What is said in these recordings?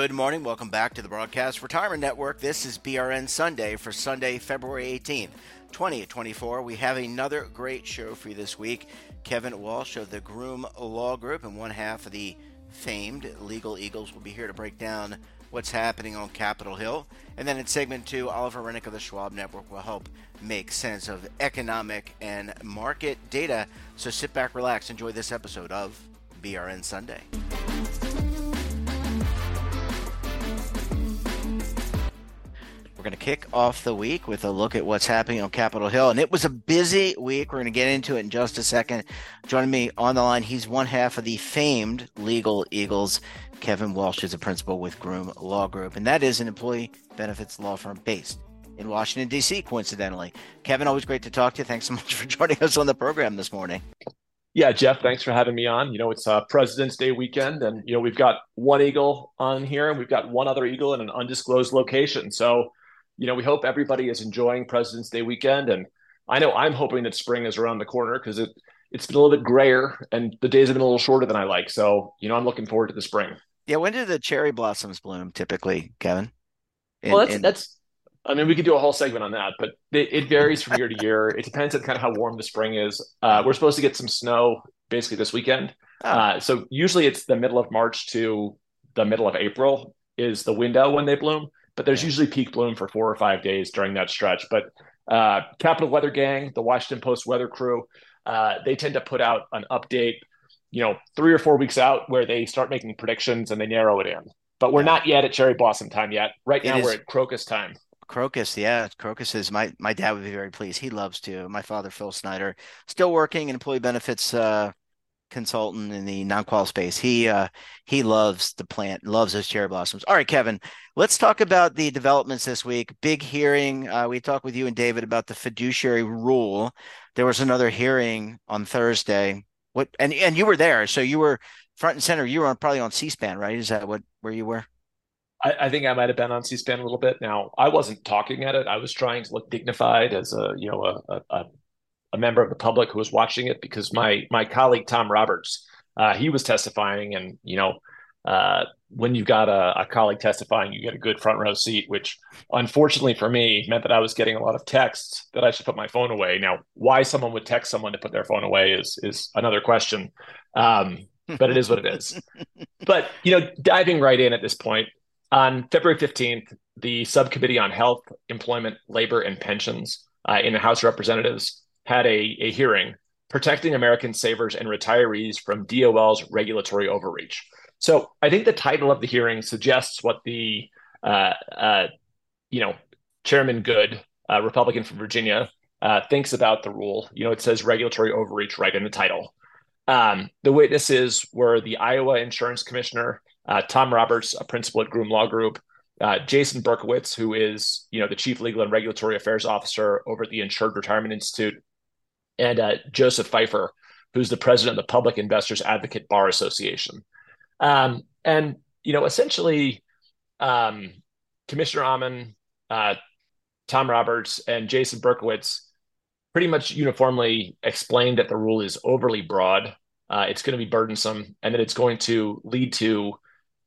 Good morning. Welcome back to the Broadcast Retirement Network. This is BRN Sunday for Sunday, February 18th, 2024. We have another great show for you this week. Kevin Walsh of the Groom Law Group and one half of the famed Legal Eagles will be here to break down what's happening on Capitol Hill. And then in segment two, Oliver Renick of the Schwab Network will help make sense of economic and market data. So sit back, relax, enjoy this episode of BRN Sunday. We're going to kick off the week with a look at what's happening on Capitol Hill. And it was a busy week. We're going to get into it in just a second. Joining me on the line, he's one half of the famed Legal Eagles. Kevin Walsh is a principal with Groom Law Group, and that is an employee benefits law firm based in Washington, D.C., coincidentally. Kevin, always great to talk to you. Thanks so much for joining us on the program this morning. Yeah, Jeff, thanks for having me on. You know, it's uh, President's Day weekend, and, you know, we've got one eagle on here, and we've got one other eagle in an undisclosed location. So, you know, we hope everybody is enjoying President's Day weekend. And I know I'm hoping that spring is around the corner because it, it's been a little bit grayer and the days have been a little shorter than I like. So, you know, I'm looking forward to the spring. Yeah. When do the cherry blossoms bloom typically, Kevin? In, well, that's, in... that's, I mean, we could do a whole segment on that, but it, it varies from year to year. It depends on kind of how warm the spring is. Uh, we're supposed to get some snow basically this weekend. Oh. Uh, so usually it's the middle of March to the middle of April is the window when they bloom but there's usually peak bloom for four or five days during that stretch. But uh, Capital Weather Gang, the Washington Post weather crew, uh, they tend to put out an update, you know, three or four weeks out where they start making predictions and they narrow it in. But we're not yet at cherry blossom time yet. Right now, we're at crocus time. Crocus, yeah, crocus is my my dad would be very pleased. He loves to. My father, Phil Snyder, still working in employee benefits uh, consultant in the non-qual space. He uh, he loves the plant, loves those cherry blossoms. All right, Kevin, let's talk about the developments this week. Big hearing. Uh, we talked with you and David about the fiduciary rule. There was another hearing on Thursday. What and and you were there, so you were front and center. You were on, probably on C-SPAN, right? Is that what where you were? I, I think I might have been on C-SPAN a little bit. Now I wasn't talking at it. I was trying to look dignified as a you know a, a, a member of the public who was watching it because my my colleague Tom Roberts, uh, he was testifying, and you know, uh, when you've got a, a, colleague testifying, you get a good front row seat, which unfortunately for me meant that I was getting a lot of texts that I should put my phone away. Now, why someone would text someone to put their phone away is is another question, um, but it is what it is. but you know, diving right in at this point, on February fifteenth, the subcommittee on health, employment, labor, and pensions uh, in the House of Representatives had a, a hearing protecting American savers and retirees from DOL's regulatory overreach. So I think the title of the hearing suggests what the uh, uh, you know Chairman Good, uh, Republican from Virginia, uh, thinks about the rule. You know, it says regulatory overreach right in the title. Um, the witnesses were the Iowa Insurance Commissioner, uh, Tom Roberts, a principal at Groom Law Group, uh, Jason Berkowitz, who is you know the chief legal and regulatory affairs officer over at the Insured Retirement Institute, and uh, Joseph Peiffer, who's the president of the Public Investors Advocate Bar Association. Um, and, you know, essentially, um, Commissioner Ommen, uh, Tom Roberts, and Jason Berkowitz pretty much uniformly explained that the rule is overly broad. Uh, it's going to be burdensome, and that it's going to lead to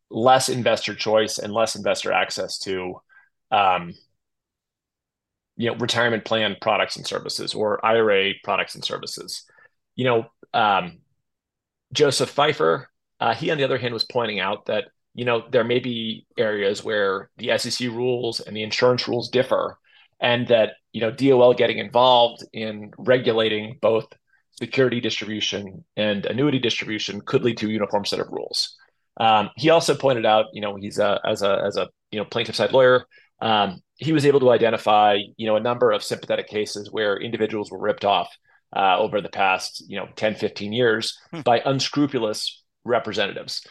less investor choice and less investor access to um, you know retirement plan products and services or IRA products and services. You know, um, Joseph Peiffer, uh, he on the other hand was pointing out that you know there may be areas where the SEC rules and the insurance rules differ, and that you know DOL getting involved in regulating both security distribution and annuity distribution could lead to a uniform set of rules. Um, he also pointed out, you know, he's a, as a as a you know plaintiff side lawyer. Um, he was able to identify, you know, a number of sympathetic cases where individuals were ripped off uh, over the past, you know, 10, 15 years hmm. by unscrupulous representatives,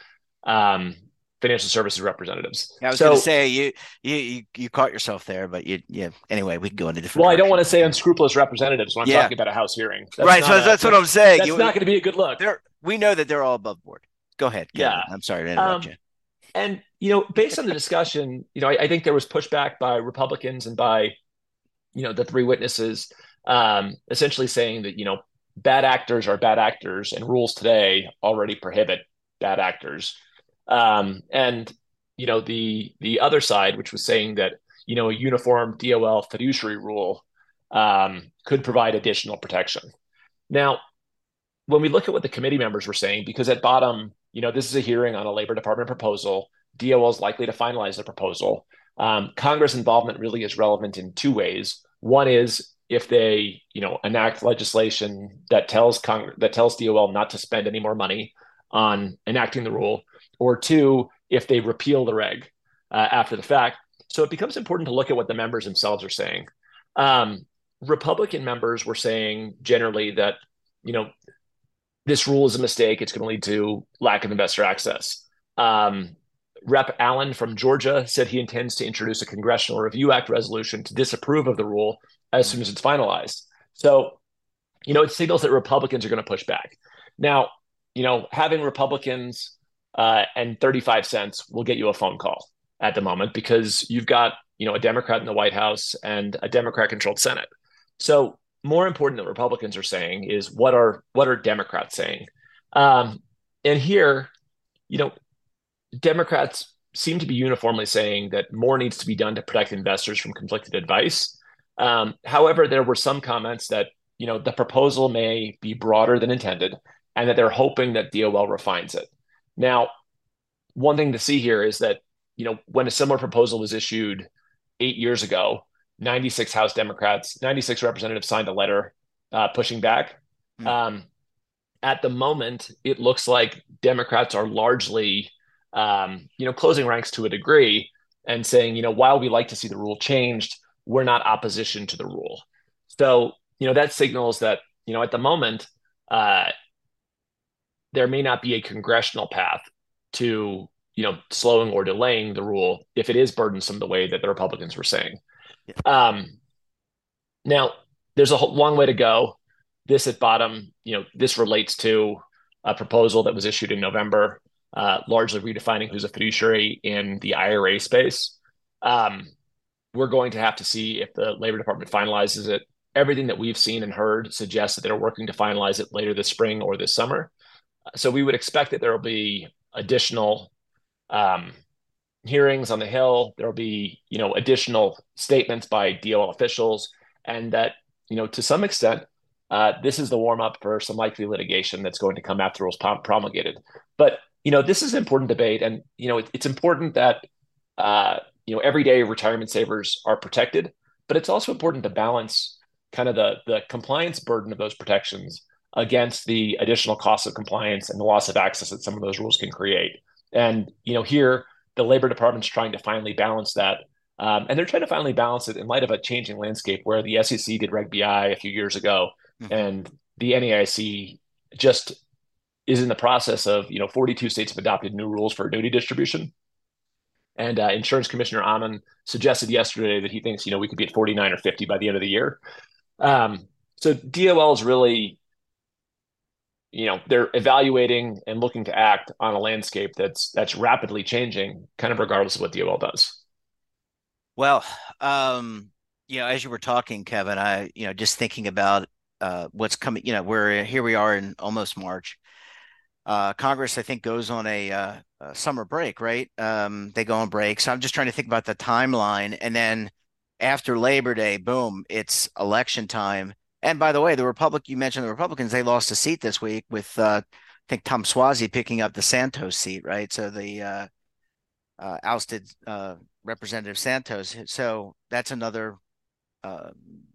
um, financial services representatives. I was so, going to say you, you, you, you caught yourself there, but you, yeah. Anyway, we can go into different. Well. I don't want to say unscrupulous representatives when I'm yeah. talking about a House hearing. That's right. So a, that's what I'm saying. That's you, not going to be a good look. We know that they're all above board. Go ahead. Yeah. I'm sorry to interrupt um, you. And you know, based on the discussion, you know, I, I, think there was pushback by Republicans and by, you know, the three witnesses, um, essentially saying that you know, bad actors are bad actors, and rules today already prohibit bad actors. Um, and you know, the the other side, which was saying that you know a uniform DOL fiduciary rule um, could provide additional protection. Now, when we look at what the committee members were saying, because at bottom, you know, this is a hearing on a Labor Department proposal. DOL is likely to finalize the proposal. Um, Congress involvement really is relevant in two ways. One is if they, you know, enact legislation that tells Congress that tells DOL not to spend any more money on enacting the rule, or two, if they repeal the reg uh, after the fact. So it becomes important to look at what the members themselves are saying. Um, Republican members were saying generally that, you know, this rule is a mistake. It's going to lead to lack of investor access. Um, Rep. Allen from Georgia said he intends to introduce a Congressional Review Act resolution to disapprove of the rule as soon as it's finalized. So, you know, it signals that Republicans are going to push back. Now, you know, having Republicans uh, and 35 cents will get you a phone call at the moment because you've got, you know, a Democrat in the White House and a Democrat controlled Senate. So more important than Republicans are saying is what are what are Democrats saying? Um, and here, you know, Democrats seem to be uniformly saying that more needs to be done to protect investors from conflicted advice. Um, however, there were some comments that you know the proposal may be broader than intended, and that they're hoping that DOL refines it. Now, one thing to see here is that you know when a similar proposal was issued eight years ago, 96 House Democrats, 96 representatives signed a letter uh, pushing back. Mm. Um, at the moment, it looks like Democrats are largely, um, you know, closing ranks to a degree and saying, you know, while we like to see the rule changed, we're not opposition to the rule. So, you know, that signals that, you know, at the moment, uh, there may not be a congressional path to, you know, slowing or delaying the rule if it is burdensome the way that the Republicans were saying. Um, now, there's a long way to go. This at bottom, you know, this relates to a proposal that was issued in November, uh, largely redefining who's a fiduciary in the IRA space. Um, we're going to have to see if the Labor Department finalizes it. Everything that we've seen and heard suggests that they're working to finalize it later this spring or this summer. So we would expect that there will be additional um, hearings on the Hill. There will be, you know, additional statements by DOL officials, and that, you know, to some extent, uh, this is the warm up for some likely litigation that's going to come after rules promulgated. But you know, this is an important debate, and you know, it, it's important that uh, you know everyday retirement savers are protected, but it's also important to balance kind of the the compliance burden of those protections against the additional costs of compliance and the loss of access that some of those rules can create. And you know, here the Labor Department's trying to finally balance that. Um, and they're trying to finally balance it in light of a changing landscape where the SEC did Reg BI a few years ago, mm-hmm. and the NAIC just is in the process of, you know, 42 states have adopted new rules for annuity distribution. And uh, Insurance Commissioner Ommen suggested yesterday that he thinks, you know, we could be at 49 or 50 by the end of the year. Um, so DOL is really you know they're evaluating and looking to act on a landscape that's that's rapidly changing kind of regardless of what DOL does. Well um you know as you were talking Kevin I you know just thinking about uh what's coming you know we're here we are in almost March. Uh Congress I think goes on a, uh, a summer break right? Um they go on break. So I'm just trying to think about the timeline. And then after Labor Day boom it's election time and by the way, the Republic you mentioned the Republicans they lost a seat this week with uh, I think Tom Suozzi picking up the Santos seat, right? So the uh, uh, ousted uh, Representative Santos. So that's another, uh,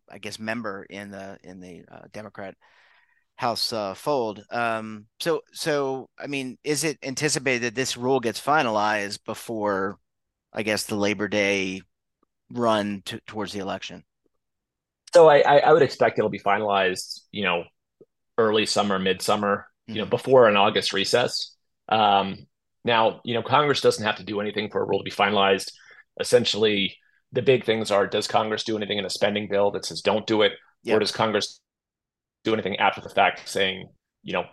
I guess, member in the in the uh, Democrat House fold. Um, so so I mean, is it anticipated that this rule gets finalized before, I guess, the Labor Day run to, towards the election? So I, I, would expect it'll be finalized, you know, early summer, midsummer, mm-hmm. you know, mm-hmm. before an August recess. Um, now, you know, Congress doesn't have to do anything for a rule to be finalized. Essentially, the big things are: does Congress do anything in a spending bill that says don't do it, yep. or does Congress do anything after the fact, saying, you know,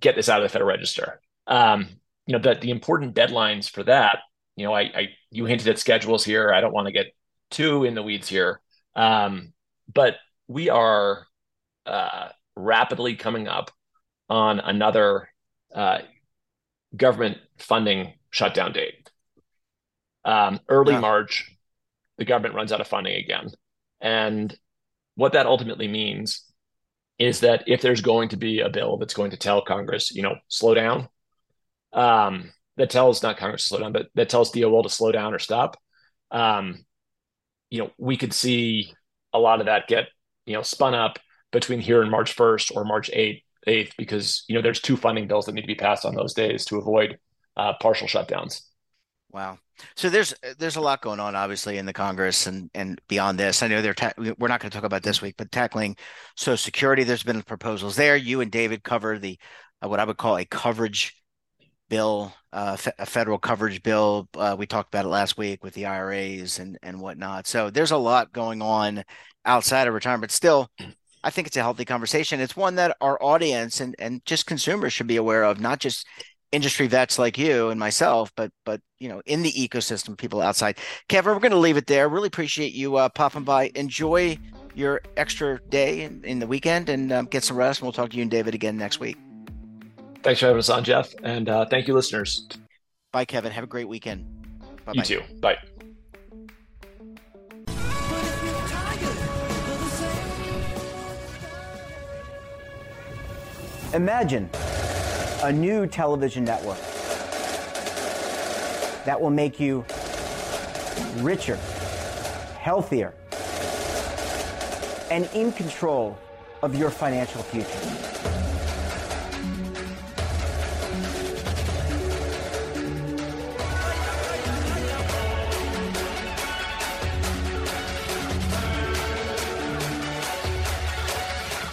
get this out of the Federal Register? Um, you know, the the important deadlines for that. You know, I, I you hinted at schedules here. I don't want to get too in the weeds here. Um, but we are uh, rapidly coming up on another uh, government funding shutdown date. Um, early no. March, the government runs out of funding again. And what that ultimately means is that if there's going to be a bill that's going to tell Congress, you know, slow down, um, that tells not Congress to slow down, but that tells DOL to slow down or stop, um, you know, we could see a lot of that get, you know, spun up between here and March 1st or March 8th, 8th because, you know, there's two funding bills that need to be passed on those days to avoid uh, partial shutdowns. Wow. So there's there's a lot going on, obviously, in the Congress and and beyond this. I know they're ta- we're not going to talk about this week, but tackling Social Security. There's been proposals there. You and David cover the uh, what I would call a coverage bill, uh, a federal coverage bill. Uh, we talked about it last week with the IRAs and and whatnot. So there's a lot going on outside of retirement. Still, I think it's a healthy conversation. It's one that our audience and and just consumers should be aware of, not just industry vets like you and myself, but but you know, in the ecosystem, people outside. Kevin, we're going to leave it there. Really appreciate you uh, popping by. Enjoy your extra day in, in the weekend and um, get some rest. And we'll talk to you and David again next week. Thanks for having us on, Jeff, and uh, thank you, listeners. Bye, Kevin. Have a great weekend. Bye-bye. You too. Bye. Imagine a new television network that will make you richer, healthier, and in control of your financial future.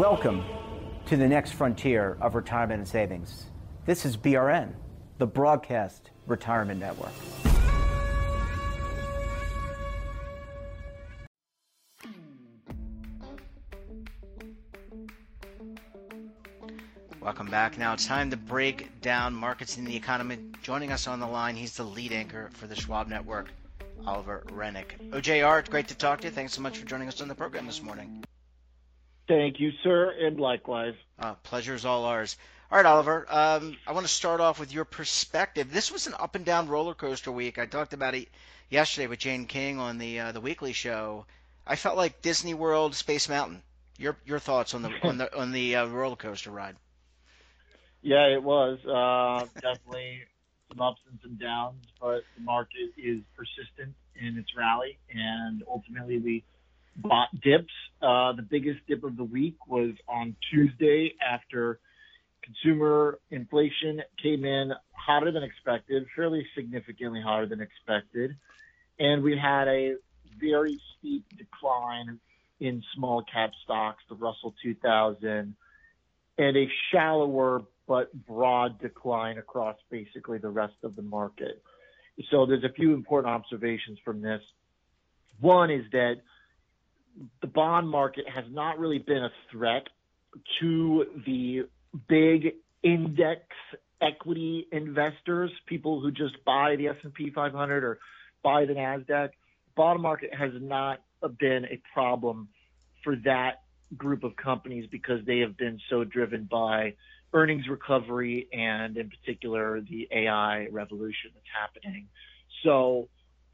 Welcome to the next frontier of retirement and savings. This is BRN, the Broadcast Retirement Network. Welcome back. Now it's time to break down markets in the economy. Joining us on the line, he's the lead anchor for the Schwab Network, Oliver Renick. OJR, it's great to talk to you. Thanks so much for joining us on the program this morning. Thank you, sir, and likewise. Uh, pleasure is all ours. All right, Oliver. Um, I want to start off with your perspective. This was an up and down roller coaster week. I talked about it yesterday with Jane King on the uh, the weekly show. I felt like Disney World, Space Mountain. Your your thoughts on the on the on the uh, roller coaster ride? Yeah, it was uh, definitely some ups and some downs, but the market is persistent in its rally, and ultimately we bought dips. Uh, the biggest dip of the week was on Tuesday after consumer inflation came in hotter than expected, fairly significantly hotter than expected. And we had a very steep decline in small cap stocks, the Russell 2000, and a shallower but broad decline across basically the rest of the market. So there's a few important observations from this. One is that the bond market has not really been a threat to the big index equity investors, people who just buy the S&P 500 or buy the Nasdaq. Bond market has not been a problem for that group of companies because they have been so driven by earnings recovery and in particular the AI revolution that's happening. So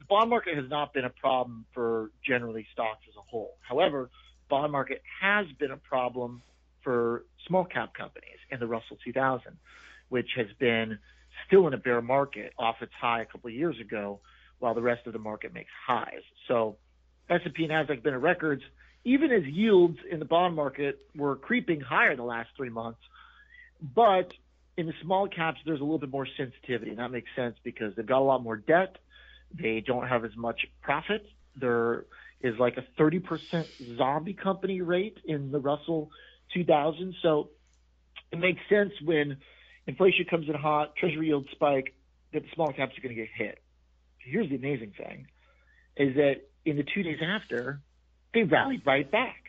bond market has not been a problem for generally stocks as a whole. However, bond market has been a problem for small cap companies in the Russell 2000, which has been still in a bear market off its high a couple of years ago, while the rest of the market makes highs. So S&P and Nasdaq been at records, even as yields in the bond market were creeping higher the last three months. But in the small caps, there's a little bit more sensitivity, and that makes sense because they've got a lot more debt. They don't have as much profit. There is like a 30% zombie company rate in the Russell 2000. So it makes sense when inflation comes in hot, treasury yields spike, that the small caps are going to get hit. Here's the amazing thing is that in the two days after, they rallied right back.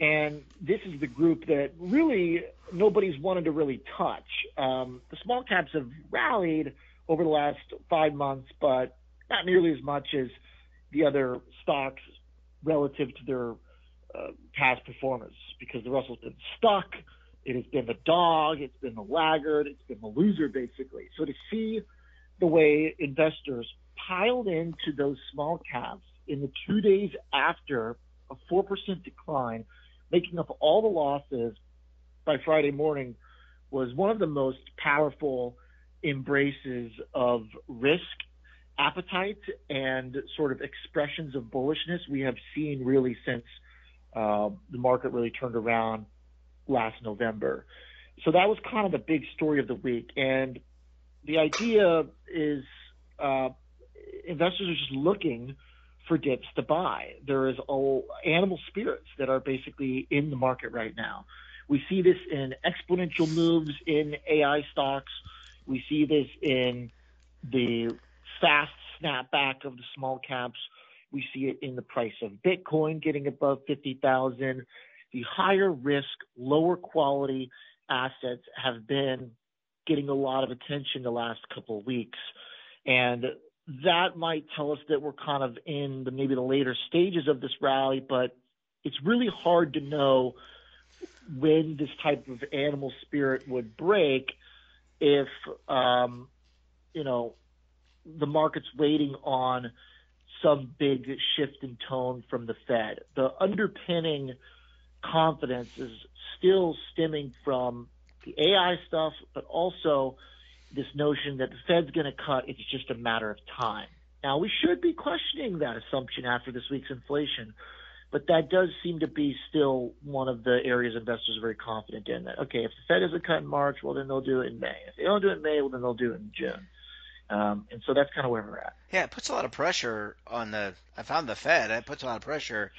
And this is the group that really nobody's wanted to really touch. Um, the small caps have rallied over the last five months, but not nearly as much as the other stocks relative to their uh, past performance because the Russell's been stuck. It has been the dog. It's been the laggard. It's been the loser, basically. So to see the way investors piled into those small caps in the two days after a 4% decline, making up all the losses by Friday morning, was one of the most powerful embraces of risk appetite and sort of expressions of bullishness we have seen really since uh, the market really turned around last November. So that was kind of the big story of the week. And the idea is uh, investors are just looking for dips to buy. There is all animal spirits that are basically in the market right now. We see this in exponential moves in AI stocks. We see this in the fast snapback of the small caps. We see it in the price of Bitcoin getting above 50,000. The higher risk, lower quality assets have been getting a lot of attention the last couple of weeks. And that might tell us that we're kind of in the maybe the later stages of this rally, but it's really hard to know when this type of animal spirit would break if um, you know the market's waiting on some big shift in tone from the Fed. The underpinning confidence is still stemming from the AI stuff, but also this notion that the Fed's going to cut, it's just a matter of time. Now, we should be questioning that assumption after this week's inflation, but that does seem to be still one of the areas investors are very confident in. That, okay, if the Fed doesn't cut in March, well, then they'll do it in May. If they don't do it in May, well, then they'll do it in June. Um, and so that's kind of where we're at. Yeah, it puts a lot of pressure on the. I found the Fed. It puts a lot of pressure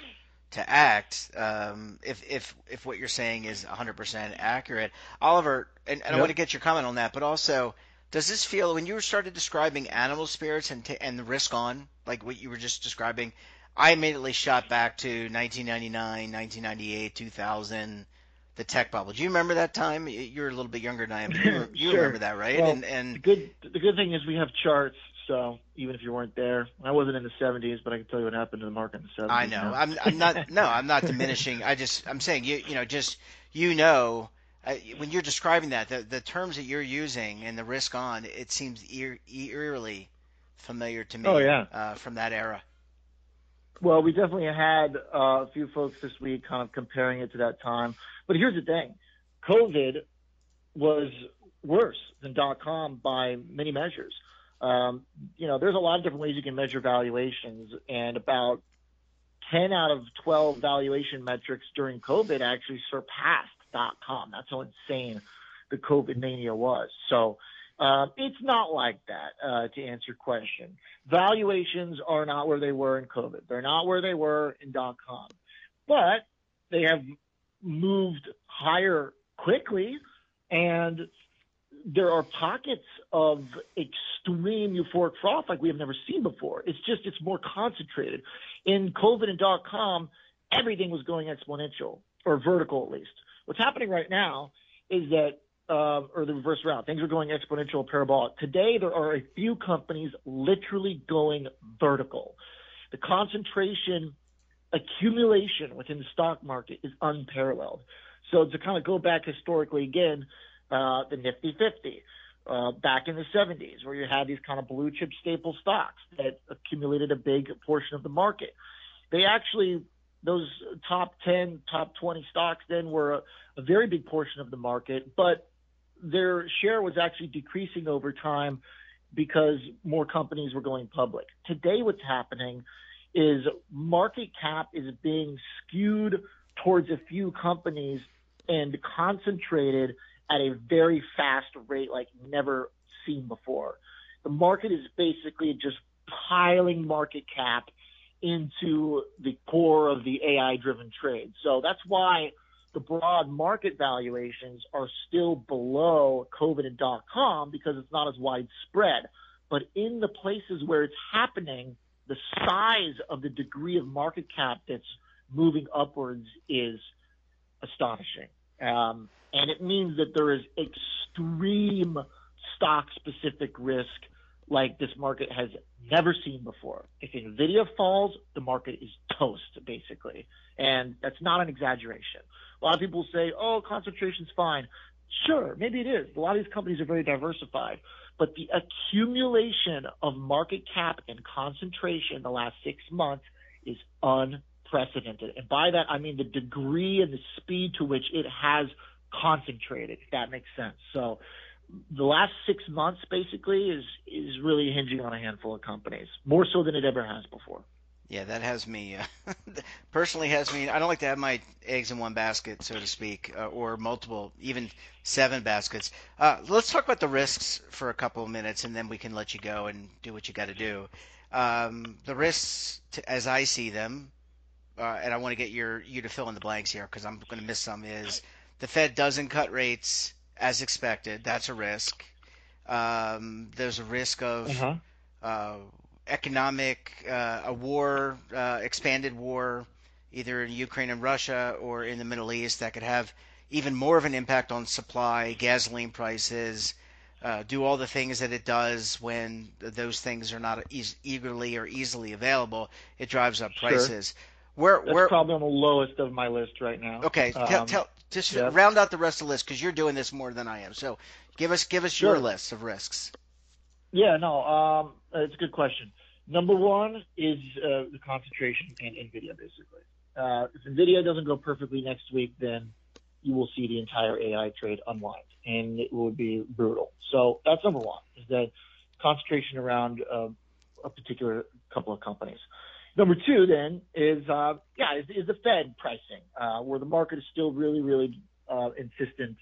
to act um, if if if what you're saying is 100% accurate. Oliver, and, and yep. I want to get your comment on that, but also, does this feel when you started describing animal spirits and t- and the risk on, like what you were just describing? I immediately shot back to 1999, 1998, 2000 the tech bubble. Do you remember that time? You're a little bit younger than I am. You, you sure. remember that, right? Well, and and the good the good thing is we have charts. So even if you weren't there, I wasn't in the 70s, but I can tell you what happened to the market in the 70s. I know. I'm I'm not. no, I'm not diminishing. I just I'm saying you you know just you know. When you're describing that, the, the terms that you're using and the risk on, it seems eer, eerily familiar to me. Oh yeah, uh, from that era. Well, we definitely had uh, a few folks this week kind of comparing it to that time. But here's the thing COVID was worse than dot com by many measures. Um, you know, there's a lot of different ways you can measure valuations, and about 10 out of 12 valuation metrics during COVID actually surpassed dot com. That's how insane the COVID mania was. So um, it's not like that, uh, to answer your question. Valuations are not where they were in COVID. They're not where they were in dot com, but they have moved higher quickly and there are pockets of extreme euphoric froth like we have never seen before. It's just, it's more concentrated. In COVID and dot com, everything was going exponential or vertical at least. What's happening right now is that uh, or the reverse route. Things are going exponential, parabolic. Today, there are a few companies literally going vertical. The concentration accumulation within the stock market is unparalleled. So to kind of go back historically again, uh, the Nifty 50, uh, back in the 70s, where you had these kind of blue chip staple stocks that accumulated a big portion of the market. They actually, those top 10, top 20 stocks then were a, a very big portion of the market, but their share was actually decreasing over time because more companies were going public. Today, what's happening is market cap is being skewed towards a few companies and concentrated at a very fast rate like never seen before. The market is basically just piling market cap into the core of the AI driven trade. So that's why the broad market valuations are still below COVID and dot com because it's not as widespread. But in the places where it's happening, the size of the degree of market cap that's moving upwards is astonishing. Um, and it means that there is extreme stock specific risk like this market has never seen before. If Nvidia falls, the market is toast, basically. And that's not an exaggeration. A lot of people say, oh, concentration's fine. Sure, maybe it is. A lot of these companies are very diversified. But the accumulation of market cap and concentration in the last six months is unprecedented. And by that, I mean the degree and the speed to which it has concentrated, if that makes sense. So the last six months basically is is really hinging on a handful of companies, more so than it ever has before. Yeah, that has me uh, personally has me. I don't like to have my eggs in one basket, so to speak, uh, or multiple, even seven baskets. Uh, let's talk about the risks for a couple of minutes, and then we can let you go and do what you got to do. Um, the risks, to, as I see them, uh, and I want to get your you to fill in the blanks here because I'm going to miss some. Is the Fed doesn't cut rates as expected. That's a risk. Um, there's a risk of uh-huh. Economic, uh, a war, uh, expanded war, either in Ukraine and Russia or in the Middle East, that could have even more of an impact on supply, gasoline prices, uh, do all the things that it does when those things are not e- eagerly or easily available. It drives up prices. Sure. Where, That's where, probably on the lowest of my list right now. Okay, um, tell, tell, just round out the rest of the list because you're doing this more than I am. So give us give us sure. your list of risks. Yeah, no, um, it's a good question. Number one is uh, the concentration in NVIDIA, basically. Uh, if NVIDIA doesn't go perfectly next week, then you will see the entire AI trade unwind, and it will be brutal. So that's number one, is that concentration around uh, a particular couple of companies. Number two, then, is uh, yeah, is, is, the Fed pricing, uh, where the market is still really, really uh, insistent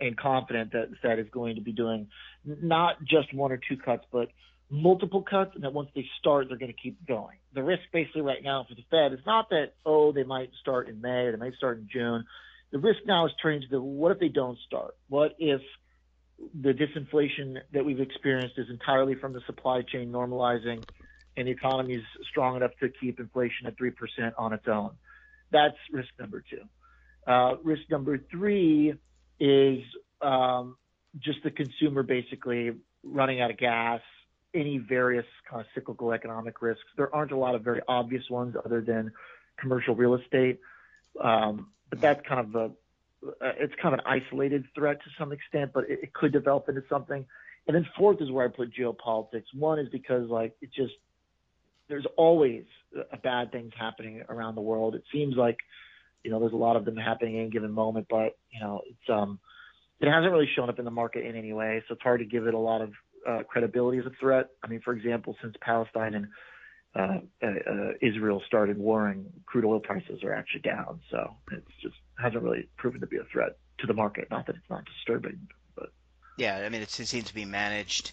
and confident that the Fed is going to be doing not just one or two cuts, but multiple cuts, and that once they start, they're going to keep going. The risk basically right now for the Fed is not that, oh, they might start in May or they might start in June. The risk now is turning to the what if they don't start? What if the disinflation that we've experienced is entirely from the supply chain normalizing and the economy is strong enough to keep inflation at 3% on its own? That's risk number two. Uh, risk number three is um, just the consumer basically running out of gas any various kind of cyclical economic risks. There aren't a lot of very obvious ones other than commercial real estate, um, but that's kind of a uh, it's kind of an isolated threat to some extent, but it, it could develop into something. And then fourth is where I put geopolitics. One is because like it just there's always uh, bad things happening around the world. It seems like you know there's a lot of them happening in a given moment, but you know it's um it hasn't really shown up in the market in any way, so it's hard to give it a lot of uh, credibility as a threat. I mean, for example, since Palestine and uh, uh, uh, Israel started warring, crude oil prices are actually down. So it's just hasn't really proven to be a threat to the market. Not that it's not disturbing, but yeah, I mean, it seems to be managed.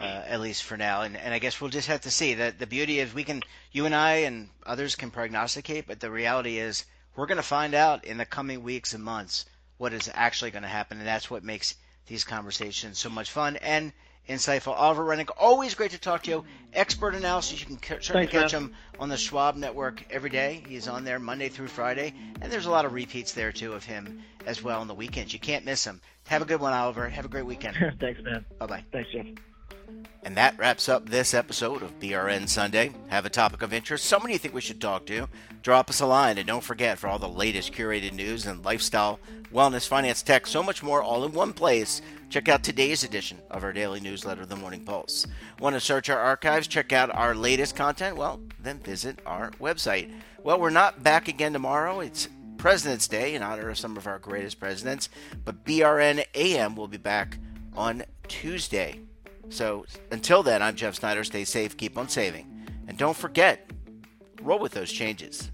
Uh, at least for now. And, and I guess we'll just have to see. That the beauty is we can, you and I and others can prognosticate, but the reality is we're going to find out in the coming weeks and months what is actually going to happen, and that's what makes these conversations so much fun. And insightful. Oliver Renick, always great to talk to you. Expert analysis, you can certainly Thanks, catch man. him on the Schwab Network every day. He's on there Monday through Friday, and there's a lot of repeats there too of him as well on the weekends. You can't miss him. Have a good one, Oliver. Have a great weekend. Thanks, man. Bye bye. Thanks, Jeff. And that wraps up this episode of BRN Sunday. Have a topic of interest, someone you think we should talk to, drop us a line. And don't forget, for all the latest curated news and lifestyle, wellness, finance, tech, so much more all in one place, check out today's edition of our daily newsletter, The Morning Pulse. Want to search our archives, check out our latest content? Well, then visit our website. Well, we're not back again tomorrow. It's President's Day in honor of some of our greatest presidents. But BRN AM will be back on Tuesday. So until then, I'm Jeff Snyder. Stay safe, keep on saving. And don't forget, roll with those changes.